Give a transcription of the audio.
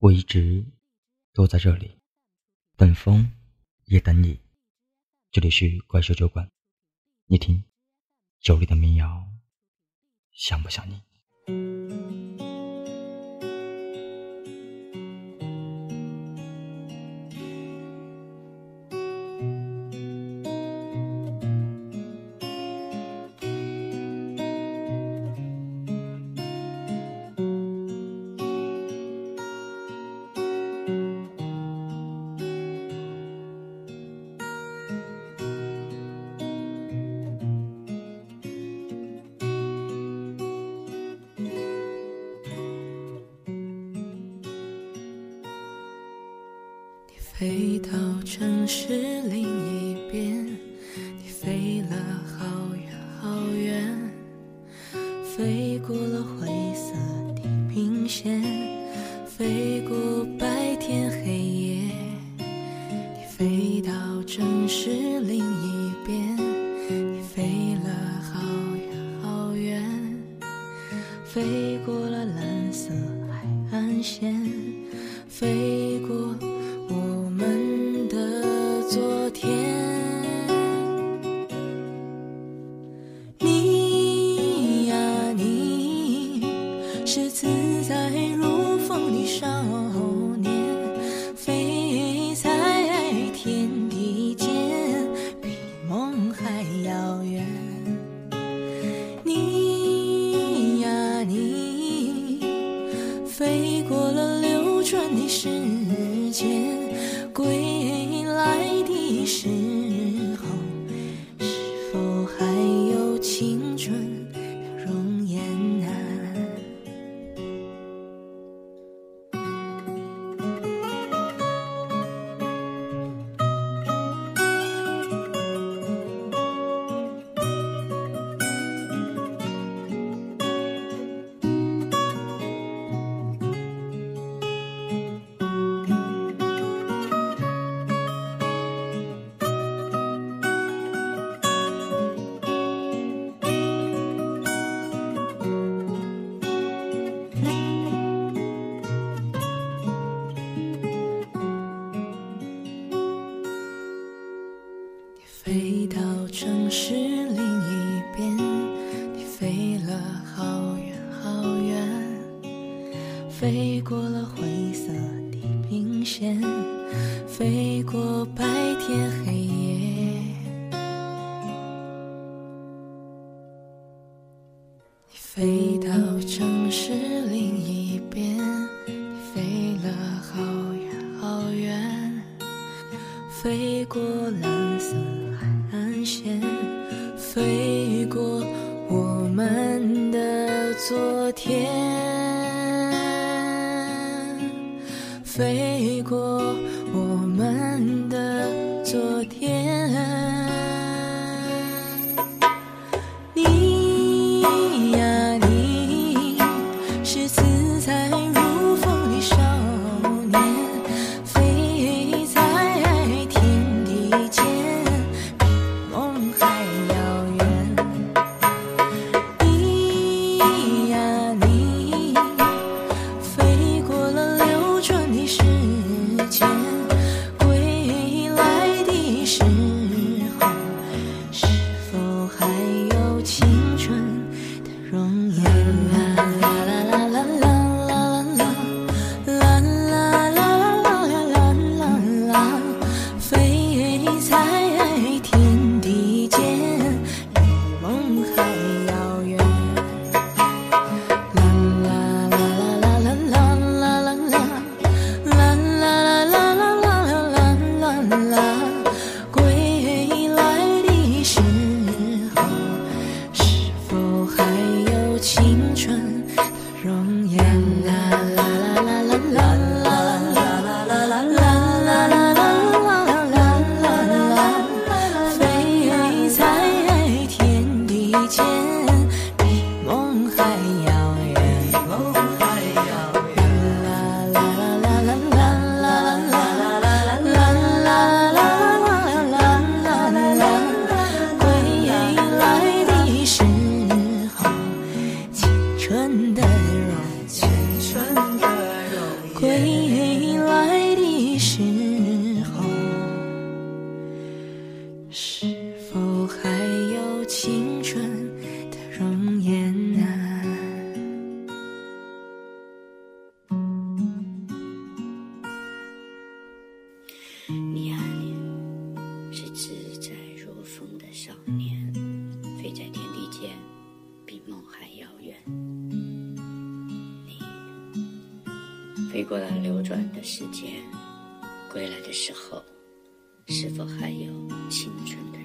我一直都在这里，等风也等你。这里是怪兽酒馆，你听，酒里的民谣，想不想你？飞到城市另一边，你飞了好远好远，飞过了灰色地平线，飞过白天黑夜。你飞到城市另一边，你飞了好远好远，飞过了蓝色海岸线，飞飞到城市另一边，你飞了好远好远，飞过了灰色地平线，飞过白天黑夜。你飞到城市另一边，你飞了好远好远，飞过了过我们的昨天，飞过我们的昨天。你呀你，是自在如风的少年，青春的容颜归来的时候，是否还有青春的容颜啊？你啊，你是自在如风的少年，飞过了流转的时间，归来的时候，是否还有青春的？